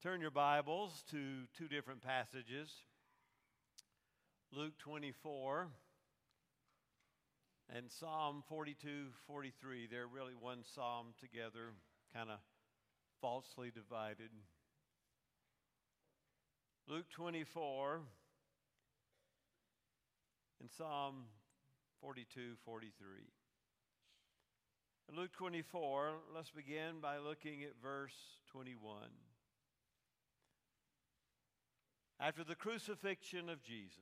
Turn your Bibles to two different passages Luke 24 and Psalm 42 43. They're really one psalm together, kind of falsely divided. Luke 24 and Psalm 42 43. In Luke 24, let's begin by looking at verse 21. After the crucifixion of Jesus,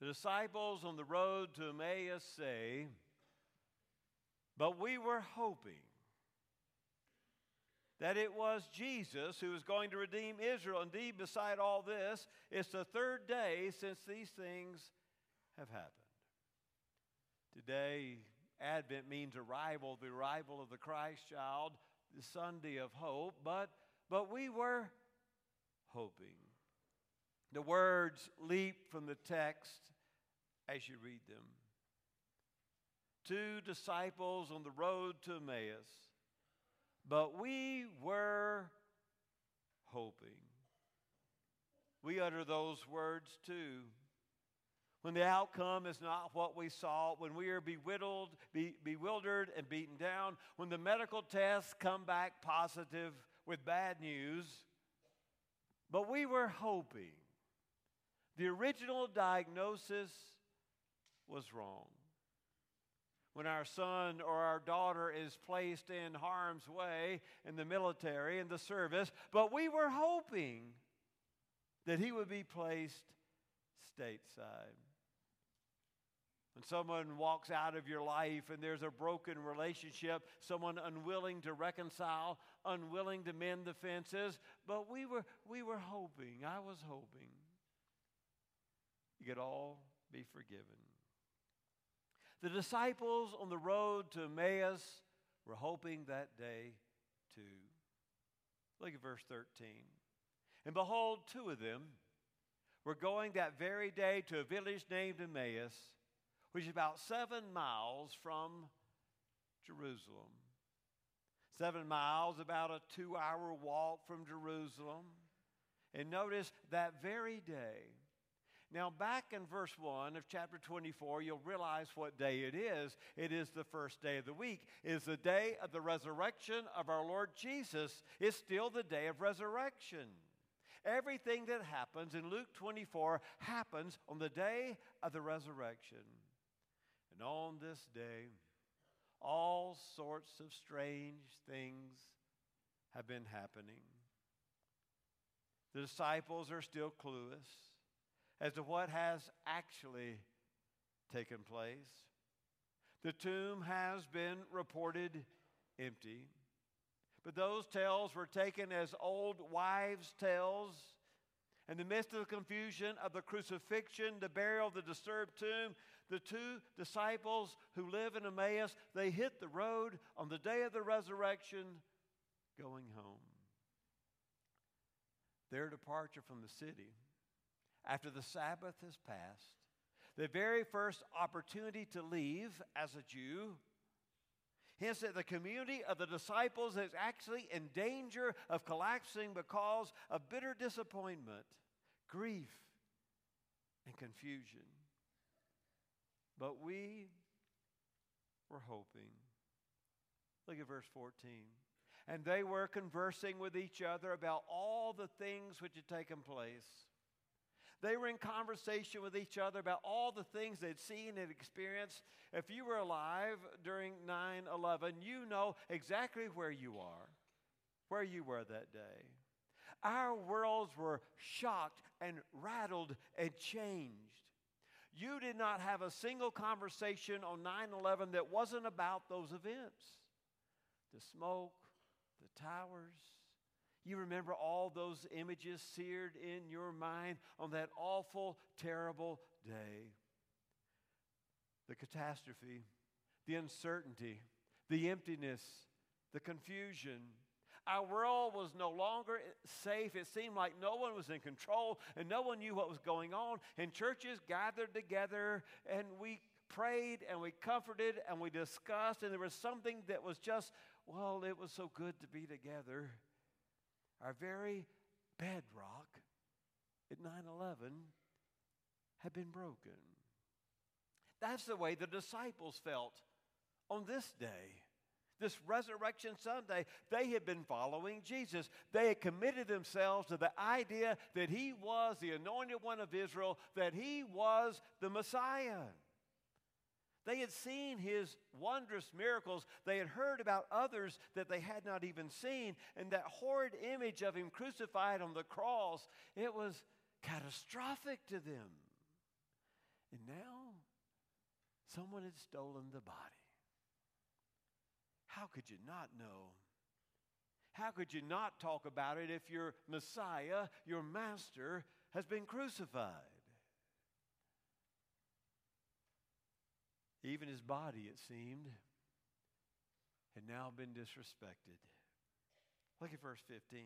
the disciples on the road to Emmaus say, But we were hoping that it was Jesus who was going to redeem Israel. Indeed, beside all this, it's the third day since these things have happened. Today, Advent means arrival, the arrival of the Christ child, the Sunday of hope, but, but we were hoping. The words leap from the text as you read them. Two disciples on the road to Emmaus, but we were hoping. We utter those words too when the outcome is not what we saw, when we are bewildered, be, bewildered and beaten down, when the medical tests come back positive with bad news. But we were hoping. The original diagnosis was wrong. When our son or our daughter is placed in harm's way in the military, in the service, but we were hoping that he would be placed stateside. When someone walks out of your life and there's a broken relationship, someone unwilling to reconcile, unwilling to mend the fences, but we were, we were hoping, I was hoping, you could all be forgiven. The disciples on the road to Emmaus were hoping that day too. Look at verse 13. And behold, two of them were going that very day to a village named Emmaus which is about seven miles from Jerusalem. Seven miles, about a two hour walk from Jerusalem. And notice that very day. Now, back in verse 1 of chapter 24, you'll realize what day it is. It is the first day of the week. It is the day of the resurrection of our Lord Jesus. It's still the day of resurrection. Everything that happens in Luke 24 happens on the day of the resurrection. And on this day, all sorts of strange things have been happening. The disciples are still clueless as to what has actually taken place. The tomb has been reported empty, but those tales were taken as old wives' tales in the midst of the confusion of the crucifixion, the burial, the disturbed tomb, the two disciples who live in Emmaus, they hit the road on the day of the resurrection going home. Their departure from the city after the Sabbath has passed, the very first opportunity to leave as a Jew, Hence, that the community of the disciples is actually in danger of collapsing because of bitter disappointment, grief, and confusion. But we were hoping. Look at verse 14. And they were conversing with each other about all the things which had taken place. They were in conversation with each other about all the things they'd seen and experienced. If you were alive during 9 11, you know exactly where you are, where you were that day. Our worlds were shocked and rattled and changed. You did not have a single conversation on 9 11 that wasn't about those events the smoke, the towers, you remember all those images seared in your mind on that awful, terrible day. The catastrophe, the uncertainty, the emptiness, the confusion. Our world was no longer safe. It seemed like no one was in control and no one knew what was going on. And churches gathered together and we prayed and we comforted and we discussed. And there was something that was just, well, it was so good to be together. Our very bedrock at 9 11 had been broken. That's the way the disciples felt on this day. This Resurrection Sunday, they had been following Jesus. They had committed themselves to the idea that He was the anointed one of Israel, that He was the Messiah. They had seen his wondrous miracles. They had heard about others that they had not even seen. And that horrid image of him crucified on the cross, it was catastrophic to them. And now, someone had stolen the body. How could you not know? How could you not talk about it if your Messiah, your Master, has been crucified? Even his body, it seemed, had now been disrespected. Look at verse 15.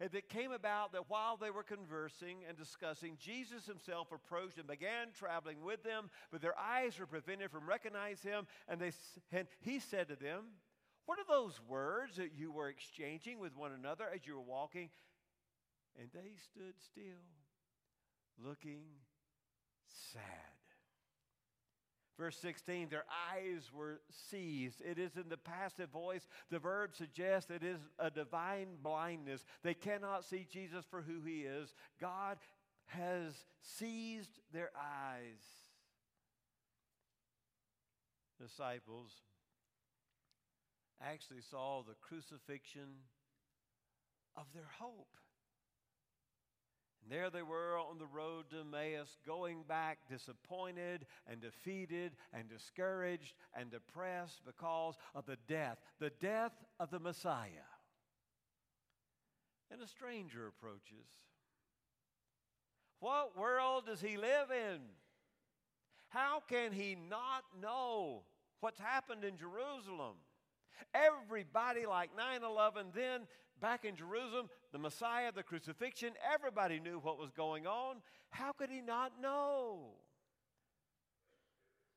And it came about that while they were conversing and discussing, Jesus himself approached and began traveling with them, but their eyes were prevented from recognizing him. And, they, and he said to them, What are those words that you were exchanging with one another as you were walking? And they stood still, looking sad. Verse 16, their eyes were seized. It is in the passive voice. The verb suggests it is a divine blindness. They cannot see Jesus for who he is. God has seized their eyes. Disciples actually saw the crucifixion of their hope. And there they were on the road to Emmaus, going back disappointed and defeated and discouraged and depressed because of the death, the death of the Messiah. And a stranger approaches. What world does he live in? How can he not know what's happened in Jerusalem? Everybody like 9 11 then back in Jerusalem, the Messiah, the crucifixion, everybody knew what was going on. How could he not know?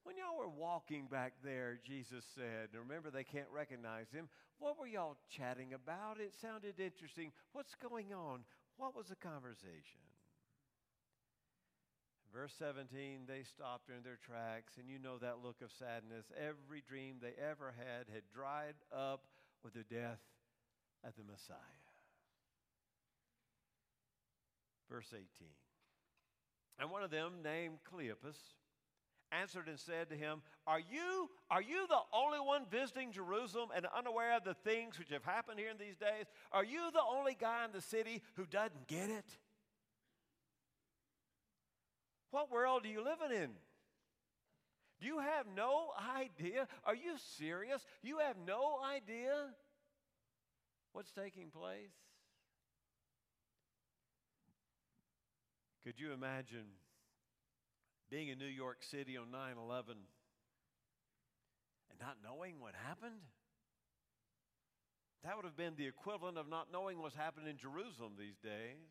When y'all were walking back there, Jesus said, remember they can't recognize him, what were y'all chatting about? It sounded interesting. What's going on? What was the conversation? Verse 17, they stopped in their tracks, and you know that look of sadness. Every dream they ever had had dried up with the death of the Messiah. Verse 18. And one of them, named Cleopas, answered and said to him, Are you, are you the only one visiting Jerusalem and unaware of the things which have happened here in these days? Are you the only guy in the city who doesn't get it? What world are you living in? Do you have no idea? Are you serious? You have no idea what's taking place? Could you imagine being in New York City on 9 11 and not knowing what happened? That would have been the equivalent of not knowing what's happening in Jerusalem these days.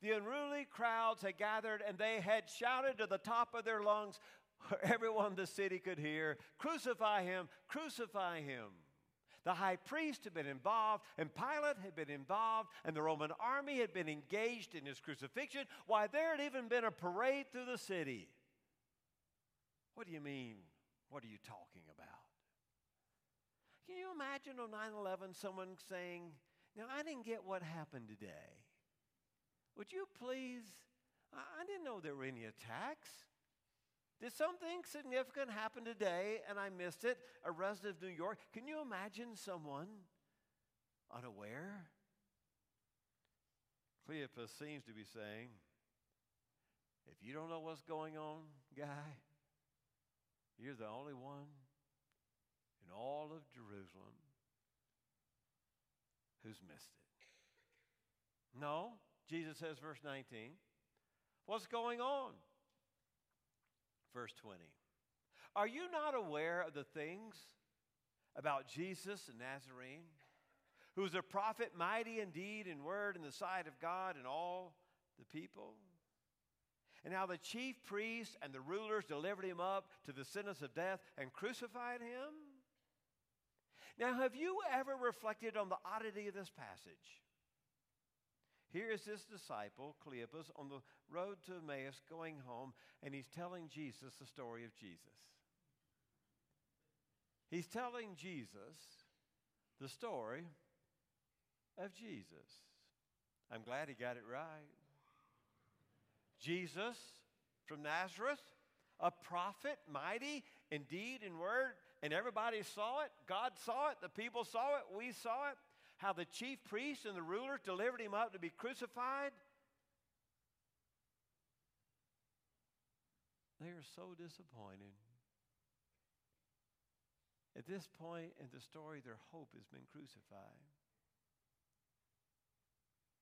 The unruly crowds had gathered and they had shouted to the top of their lungs, everyone in the city could hear, Crucify him, crucify him. The high priest had been involved, and Pilate had been involved, and the Roman army had been engaged in his crucifixion. Why, there had even been a parade through the city. What do you mean? What are you talking about? Can you imagine on 9 11 someone saying, Now, I didn't get what happened today. Would you please? I didn't know there were any attacks. Did something significant happen today and I missed it? A resident of New York. Can you imagine someone unaware? Cleopas seems to be saying, if you don't know what's going on, guy, you're the only one in all of Jerusalem who's missed it. No, Jesus says, verse 19, what's going on? Verse 20. Are you not aware of the things about Jesus the Nazarene, who was a prophet, mighty indeed in deed and word in the sight of God and all the people? And how the chief priests and the rulers delivered him up to the sentence of death and crucified him? Now, have you ever reflected on the oddity of this passage? Here is this disciple, Cleopas, on the road to Emmaus going home, and he's telling Jesus the story of Jesus. He's telling Jesus the story of Jesus. I'm glad he got it right. Jesus from Nazareth, a prophet, mighty in deed and word, and everybody saw it. God saw it, the people saw it, we saw it. How the chief priests and the rulers delivered him up to be crucified. They are so disappointed. At this point in the story, their hope has been crucified.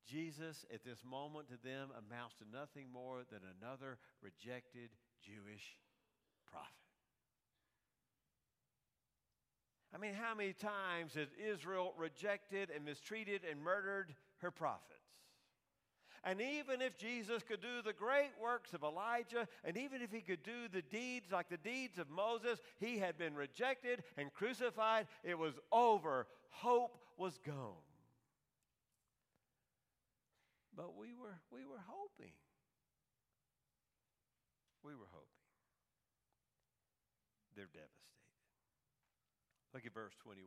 Jesus, at this moment, to them amounts to nothing more than another rejected Jewish prophet. I mean, how many times has Israel rejected and mistreated and murdered her prophets? And even if Jesus could do the great works of Elijah, and even if he could do the deeds like the deeds of Moses, he had been rejected and crucified. It was over. Hope was gone. But we were, we were hoping. We were hoping. They're devastated. Look at verse 21.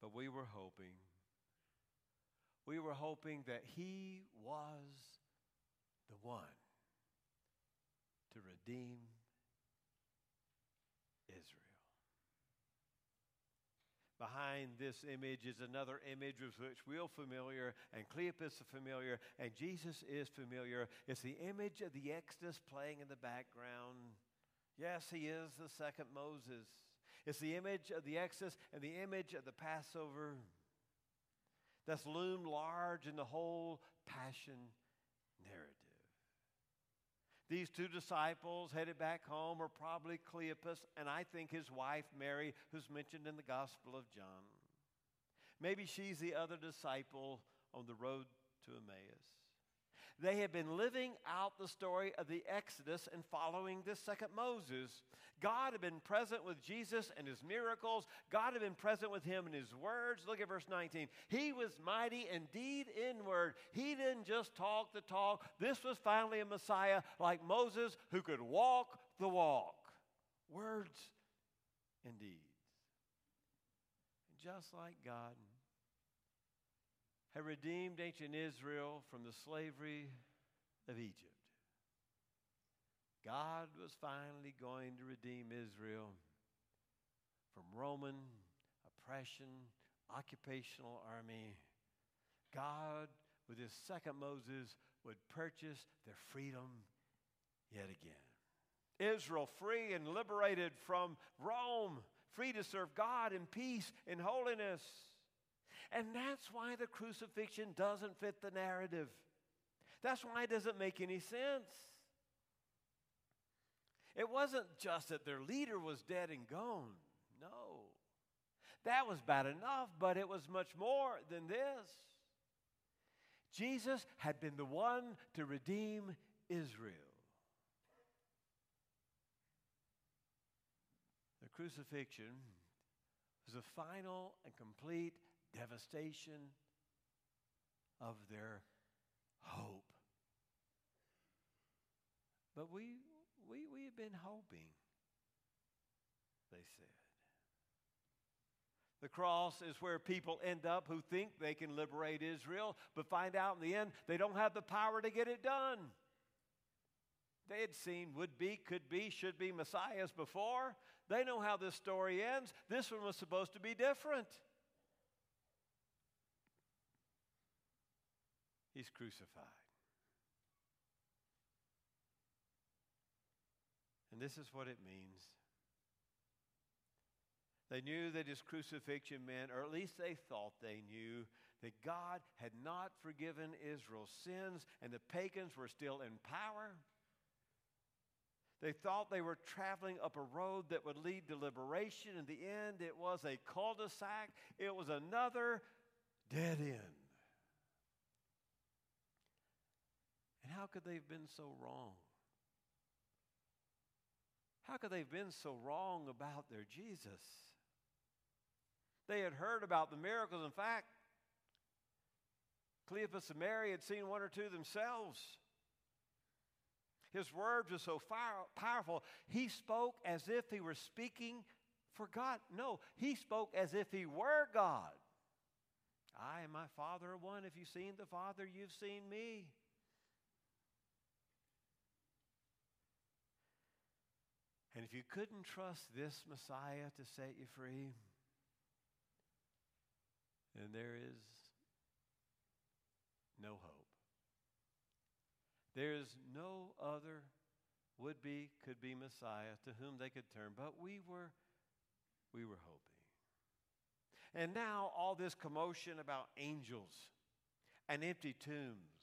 But we were hoping we were hoping that he was the one to redeem Israel. Behind this image is another image with which we're familiar, and Cleopas is familiar, and Jesus is familiar. It's the image of the Exodus playing in the background. Yes, he is the second Moses. It's the image of the Exodus and the image of the Passover that's loomed large in the whole passion narrative. These two disciples headed back home are probably Cleopas and I think his wife Mary, who's mentioned in the Gospel of John. Maybe she's the other disciple on the road to Emmaus. They had been living out the story of the Exodus and following this second Moses. God had been present with Jesus and his miracles. God had been present with him in his words. Look at verse 19. He was mighty indeed in word. He didn't just talk the talk. This was finally a Messiah like Moses who could walk the walk. Words and deeds. And just like God had redeemed ancient Israel from the slavery of Egypt. God was finally going to redeem Israel from Roman oppression, occupational army. God, with his second Moses, would purchase their freedom yet again. Israel free and liberated from Rome, free to serve God in peace and holiness. And that's why the crucifixion doesn't fit the narrative. That's why it doesn't make any sense. It wasn't just that their leader was dead and gone. No. That was bad enough, but it was much more than this. Jesus had been the one to redeem Israel. The crucifixion was the final and complete devastation of their hope. But we, we, we have been hoping, they said. The cross is where people end up who think they can liberate Israel, but find out in the end they don't have the power to get it done. They had seen would be, could be, should be messiahs before. They know how this story ends. This one was supposed to be different. He's crucified. And this is what it means. They knew that his crucifixion meant, or at least they thought they knew, that God had not forgiven Israel's sins and the pagans were still in power. They thought they were traveling up a road that would lead to liberation. In the end, it was a cul de sac, it was another dead end. And how could they have been so wrong? How could they have been so wrong about their Jesus? They had heard about the miracles. In fact, Cleopas and Mary had seen one or two themselves. His words were so fire, powerful, he spoke as if he were speaking for God. No, he spoke as if he were God. I and my Father are one. If you've seen the Father, you've seen me. And if you couldn't trust this Messiah to set you free, then there is no hope. There is no other would be, could be Messiah to whom they could turn, but we were, we were hoping. And now all this commotion about angels and empty tombs.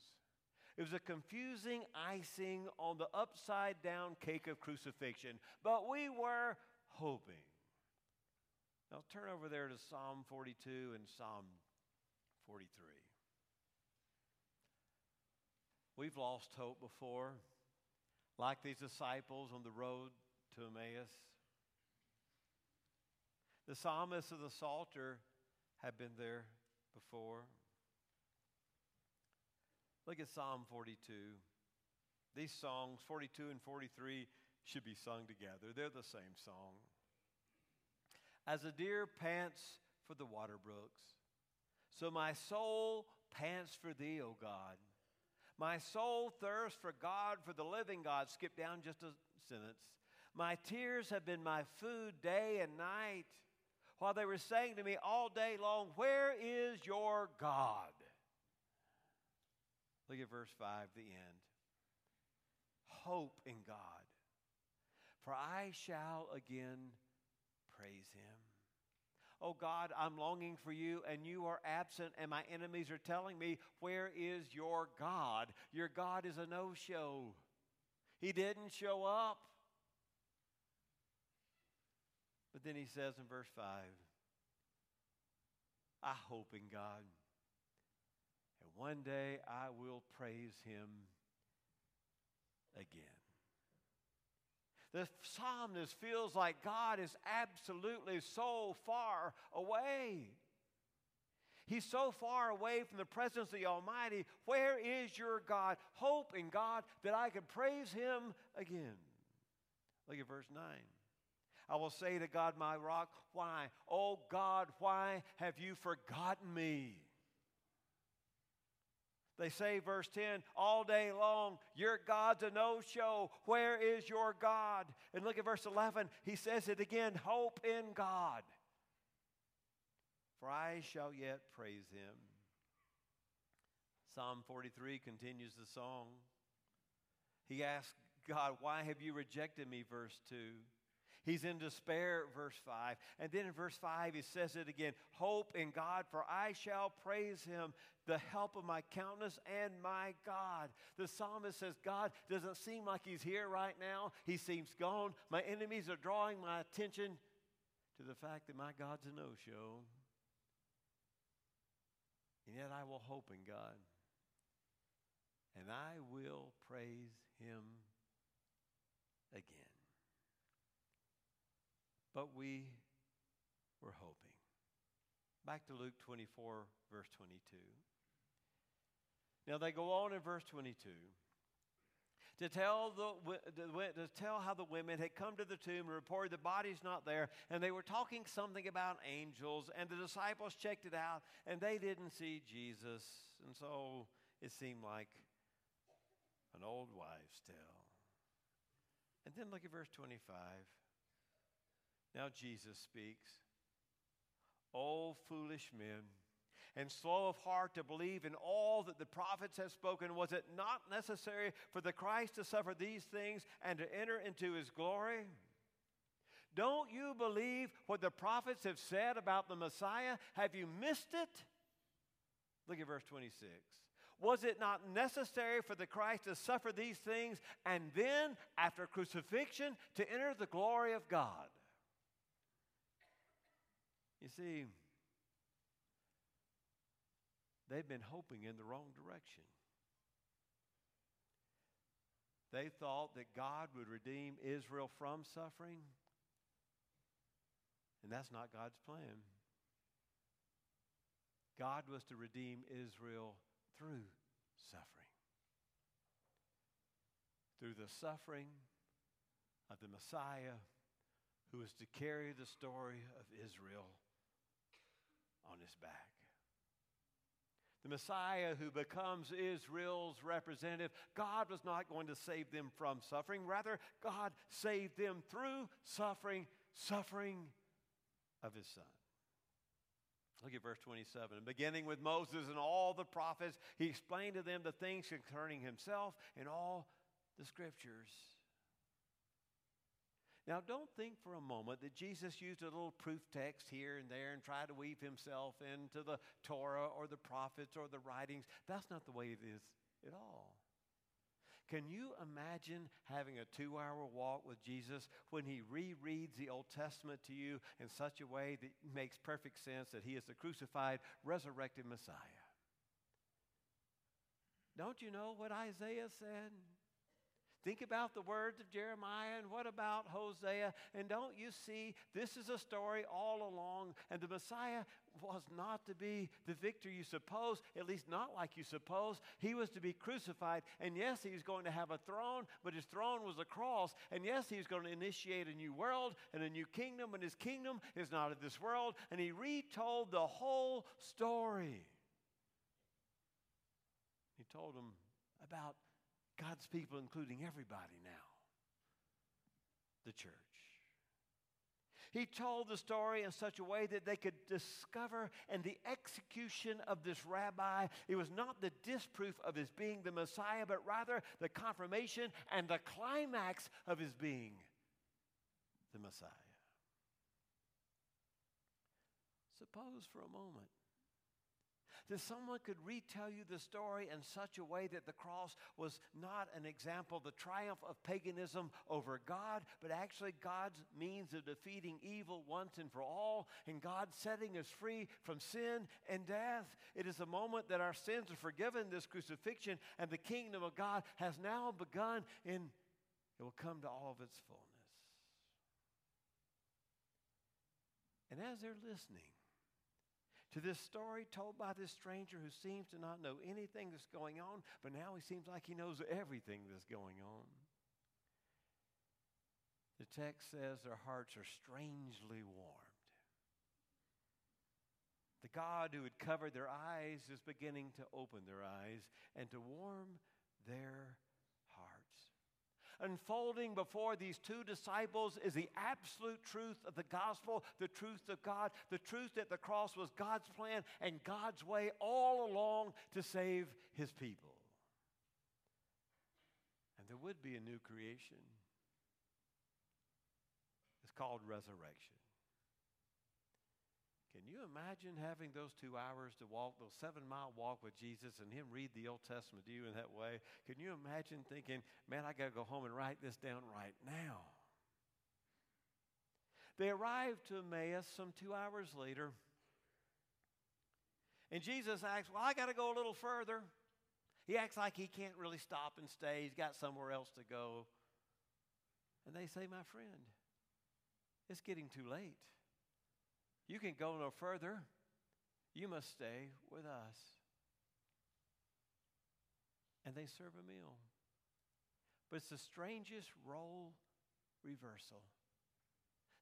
It was a confusing icing on the upside down cake of crucifixion, but we were hoping. Now turn over there to Psalm 42 and Psalm 43. We've lost hope before, like these disciples on the road to Emmaus. The psalmists of the Psalter have been there before. Look at Psalm 42. These songs, 42 and 43, should be sung together. They're the same song. As a deer pants for the water brooks, so my soul pants for thee, O God. My soul thirsts for God, for the living God. Skip down just a sentence. My tears have been my food day and night, while they were saying to me all day long, Where is your God? Look at verse 5, the end. Hope in God, for I shall again praise him. Oh God, I'm longing for you, and you are absent, and my enemies are telling me, Where is your God? Your God is a no show. He didn't show up. But then he says in verse 5, I hope in God. And one day I will praise him again. The psalmist feels like God is absolutely so far away. He's so far away from the presence of the Almighty. Where is your God? Hope in God that I can praise Him again. Look at verse 9. I will say to God, my rock, why? Oh God, why have you forgotten me? They say, verse 10, all day long, your God's a no show. Where is your God? And look at verse 11. He says it again hope in God. For I shall yet praise him. Psalm 43 continues the song. He asks God, Why have you rejected me? Verse 2. He's in despair, verse 5. And then in verse 5, he says it again Hope in God, for I shall praise him, the help of my countenance and my God. The psalmist says, God doesn't seem like he's here right now. He seems gone. My enemies are drawing my attention to the fact that my God's a no show. And yet I will hope in God. And I will praise him again. But we were hoping. Back to Luke 24, verse 22. Now they go on in verse 22 to tell, the, to tell how the women had come to the tomb and reported the body's not there, and they were talking something about angels, and the disciples checked it out, and they didn't see Jesus. And so it seemed like an old wives' tale. And then look at verse 25. Now Jesus speaks. O foolish men, and slow of heart to believe in all that the prophets have spoken, was it not necessary for the Christ to suffer these things and to enter into his glory? Don't you believe what the prophets have said about the Messiah? Have you missed it? Look at verse 26. Was it not necessary for the Christ to suffer these things and then, after crucifixion, to enter the glory of God? You see, they've been hoping in the wrong direction. They thought that God would redeem Israel from suffering, and that's not God's plan. God was to redeem Israel through suffering. Through the suffering of the Messiah who was to carry the story of Israel on his back. The Messiah who becomes Israel's representative, God was not going to save them from suffering. Rather, God saved them through suffering, suffering of his son. Look at verse 27. Beginning with Moses and all the prophets, he explained to them the things concerning himself in all the scriptures. Now, don't think for a moment that Jesus used a little proof text here and there and tried to weave himself into the Torah or the prophets or the writings. That's not the way it is at all. Can you imagine having a two hour walk with Jesus when he rereads the Old Testament to you in such a way that makes perfect sense that he is the crucified, resurrected Messiah? Don't you know what Isaiah said? Think about the words of Jeremiah and what about Hosea? And don't you see, this is a story all along, and the Messiah was not to be the victor you suppose, at least not like you suppose. He was to be crucified, and yes, he was going to have a throne, but his throne was a cross, and yes, he was going to initiate a new world and a new kingdom, and his kingdom is not of this world, and he retold the whole story. He told them about God's people, including everybody now, the church. He told the story in such a way that they could discover and the execution of this rabbi. It was not the disproof of his being the Messiah, but rather the confirmation and the climax of his being the Messiah. Suppose for a moment that someone could retell you the story in such a way that the cross was not an example, the triumph of paganism over God, but actually God's means of defeating evil once and for all, and God setting us free from sin and death. It is a moment that our sins are forgiven, this crucifixion, and the kingdom of God has now begun, and it will come to all of its fullness. And as they're listening, to this story told by this stranger who seems to not know anything that's going on, but now he seems like he knows everything that's going on. The text says their hearts are strangely warmed. The God who had covered their eyes is beginning to open their eyes and to warm their unfolding before these two disciples is the absolute truth of the gospel, the truth of God, the truth that the cross was God's plan and God's way all along to save his people. And there would be a new creation. It's called resurrection. Can you imagine having those two hours to walk, those seven mile walk with Jesus and Him read the Old Testament to you in that way? Can you imagine thinking, man, I got to go home and write this down right now? They arrived to Emmaus some two hours later. And Jesus asks, Well, I got to go a little further. He acts like he can't really stop and stay. He's got somewhere else to go. And they say, My friend, it's getting too late. You can go no further. You must stay with us. And they serve a meal. But it's the strangest role reversal.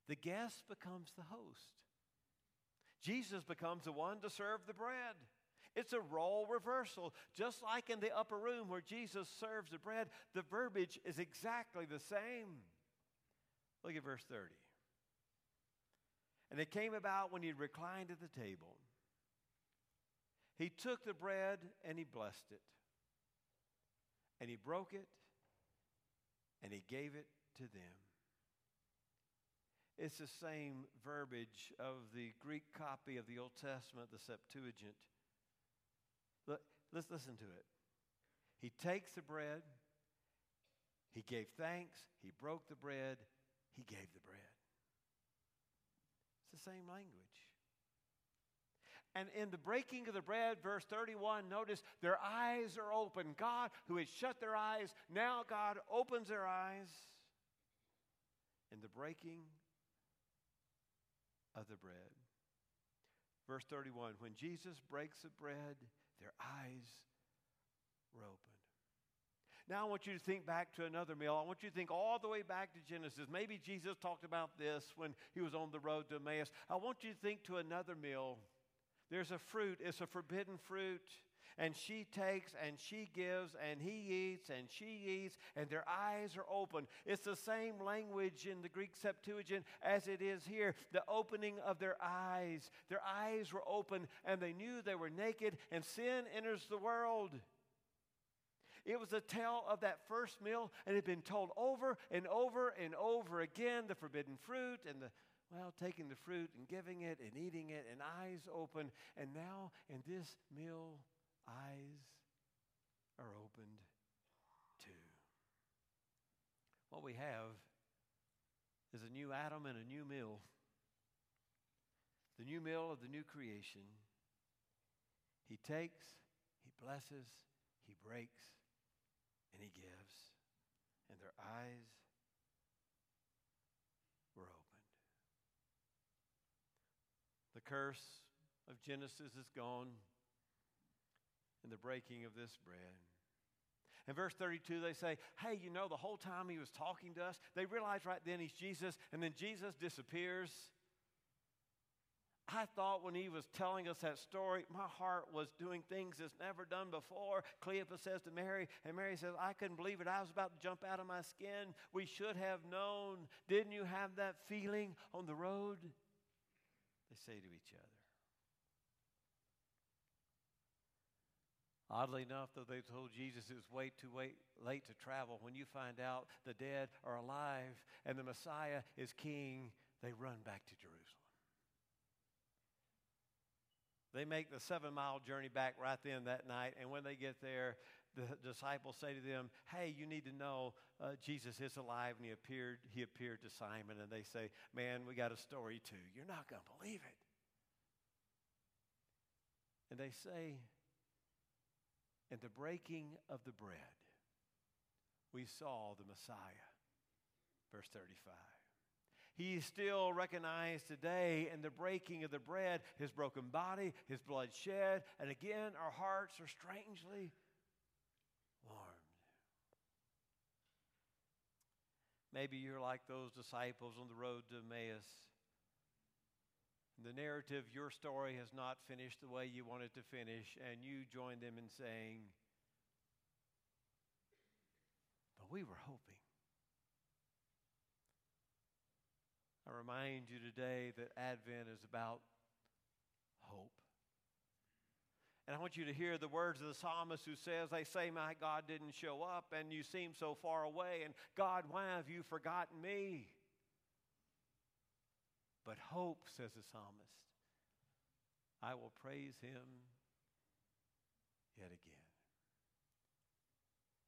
The guest becomes the host. Jesus becomes the one to serve the bread. It's a role reversal. Just like in the upper room where Jesus serves the bread, the verbiage is exactly the same. Look at verse 30. And it came about when he reclined at the table. He took the bread and he blessed it. And he broke it and he gave it to them. It's the same verbiage of the Greek copy of the Old Testament, the Septuagint. Look, let's listen to it. He takes the bread, he gave thanks, he broke the bread, he gave the bread same language. And in the breaking of the bread, verse 31, notice their eyes are open. God, who had shut their eyes, now God opens their eyes in the breaking of the bread. Verse 31 When Jesus breaks the bread, their eyes were opened. Now I want you to think back to another meal. I want you to think all the way back to Genesis. Maybe Jesus talked about this when he was on the road to Emmaus. I want you to think to another meal. There's a fruit, it's a forbidden fruit. And she takes and she gives and he eats and she eats and their eyes are open. It's the same language in the Greek Septuagint as it is here the opening of their eyes. Their eyes were open and they knew they were naked and sin enters the world. It was a tale of that first meal, and it had been told over and over and over again the forbidden fruit and the, well, taking the fruit and giving it and eating it and eyes open. And now in this meal, eyes are opened too. What we have is a new Adam and a new meal. The new meal of the new creation. He takes, he blesses, he breaks, and he gives. And their eyes were opened. The curse of Genesis is gone in the breaking of this bread. In verse 32, they say, Hey, you know, the whole time he was talking to us, they realize right then he's Jesus, and then Jesus disappears. I thought when he was telling us that story, my heart was doing things it's never done before. Cleopas says to Mary, and Mary says, I couldn't believe it. I was about to jump out of my skin. We should have known. Didn't you have that feeling on the road? They say to each other. Oddly enough, though they told Jesus it was way too late to travel, when you find out the dead are alive and the Messiah is king, they run back to Jerusalem. They make the seven mile journey back right then that night, and when they get there, the disciples say to them, "Hey, you need to know uh, Jesus is alive, and he appeared. He appeared to Simon." And they say, "Man, we got a story too. You're not going to believe it." And they say, in the breaking of the bread, we saw the Messiah. Verse 35. He is still recognized today in the breaking of the bread, his broken body, his blood shed, and again our hearts are strangely warmed. Maybe you're like those disciples on the road to Emmaus the narrative, your story has not finished the way you wanted to finish, and you join them in saying, But we were hoping. I remind you today that Advent is about hope. And I want you to hear the words of the psalmist who says, They say, My God didn't show up, and you seem so far away, and God, why have you forgotten me? But hope, says the psalmist, I will praise him yet again.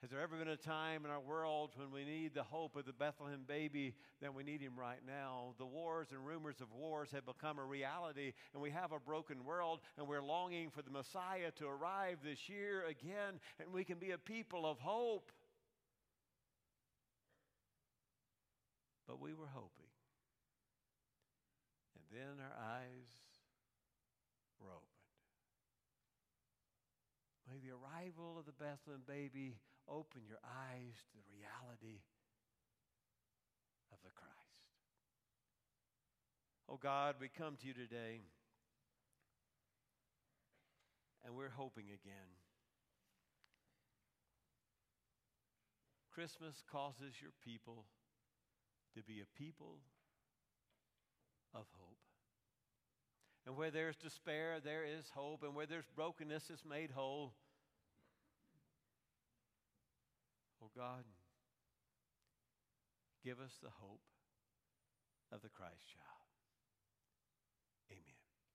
Has there ever been a time in our world when we need the hope of the Bethlehem baby than we need him right now? The wars and rumors of wars have become a reality, and we have a broken world, and we're longing for the Messiah to arrive this year again, and we can be a people of hope. But we were hoping. And then our eyes were opened. May the arrival of the Bethlehem baby open your eyes to the reality of the Christ. Oh God, we come to you today and we're hoping again. Christmas causes your people to be a people of hope. And where there's despair, there is hope. And where there's brokenness, it's made whole. Oh God, give us the hope of the Christ child.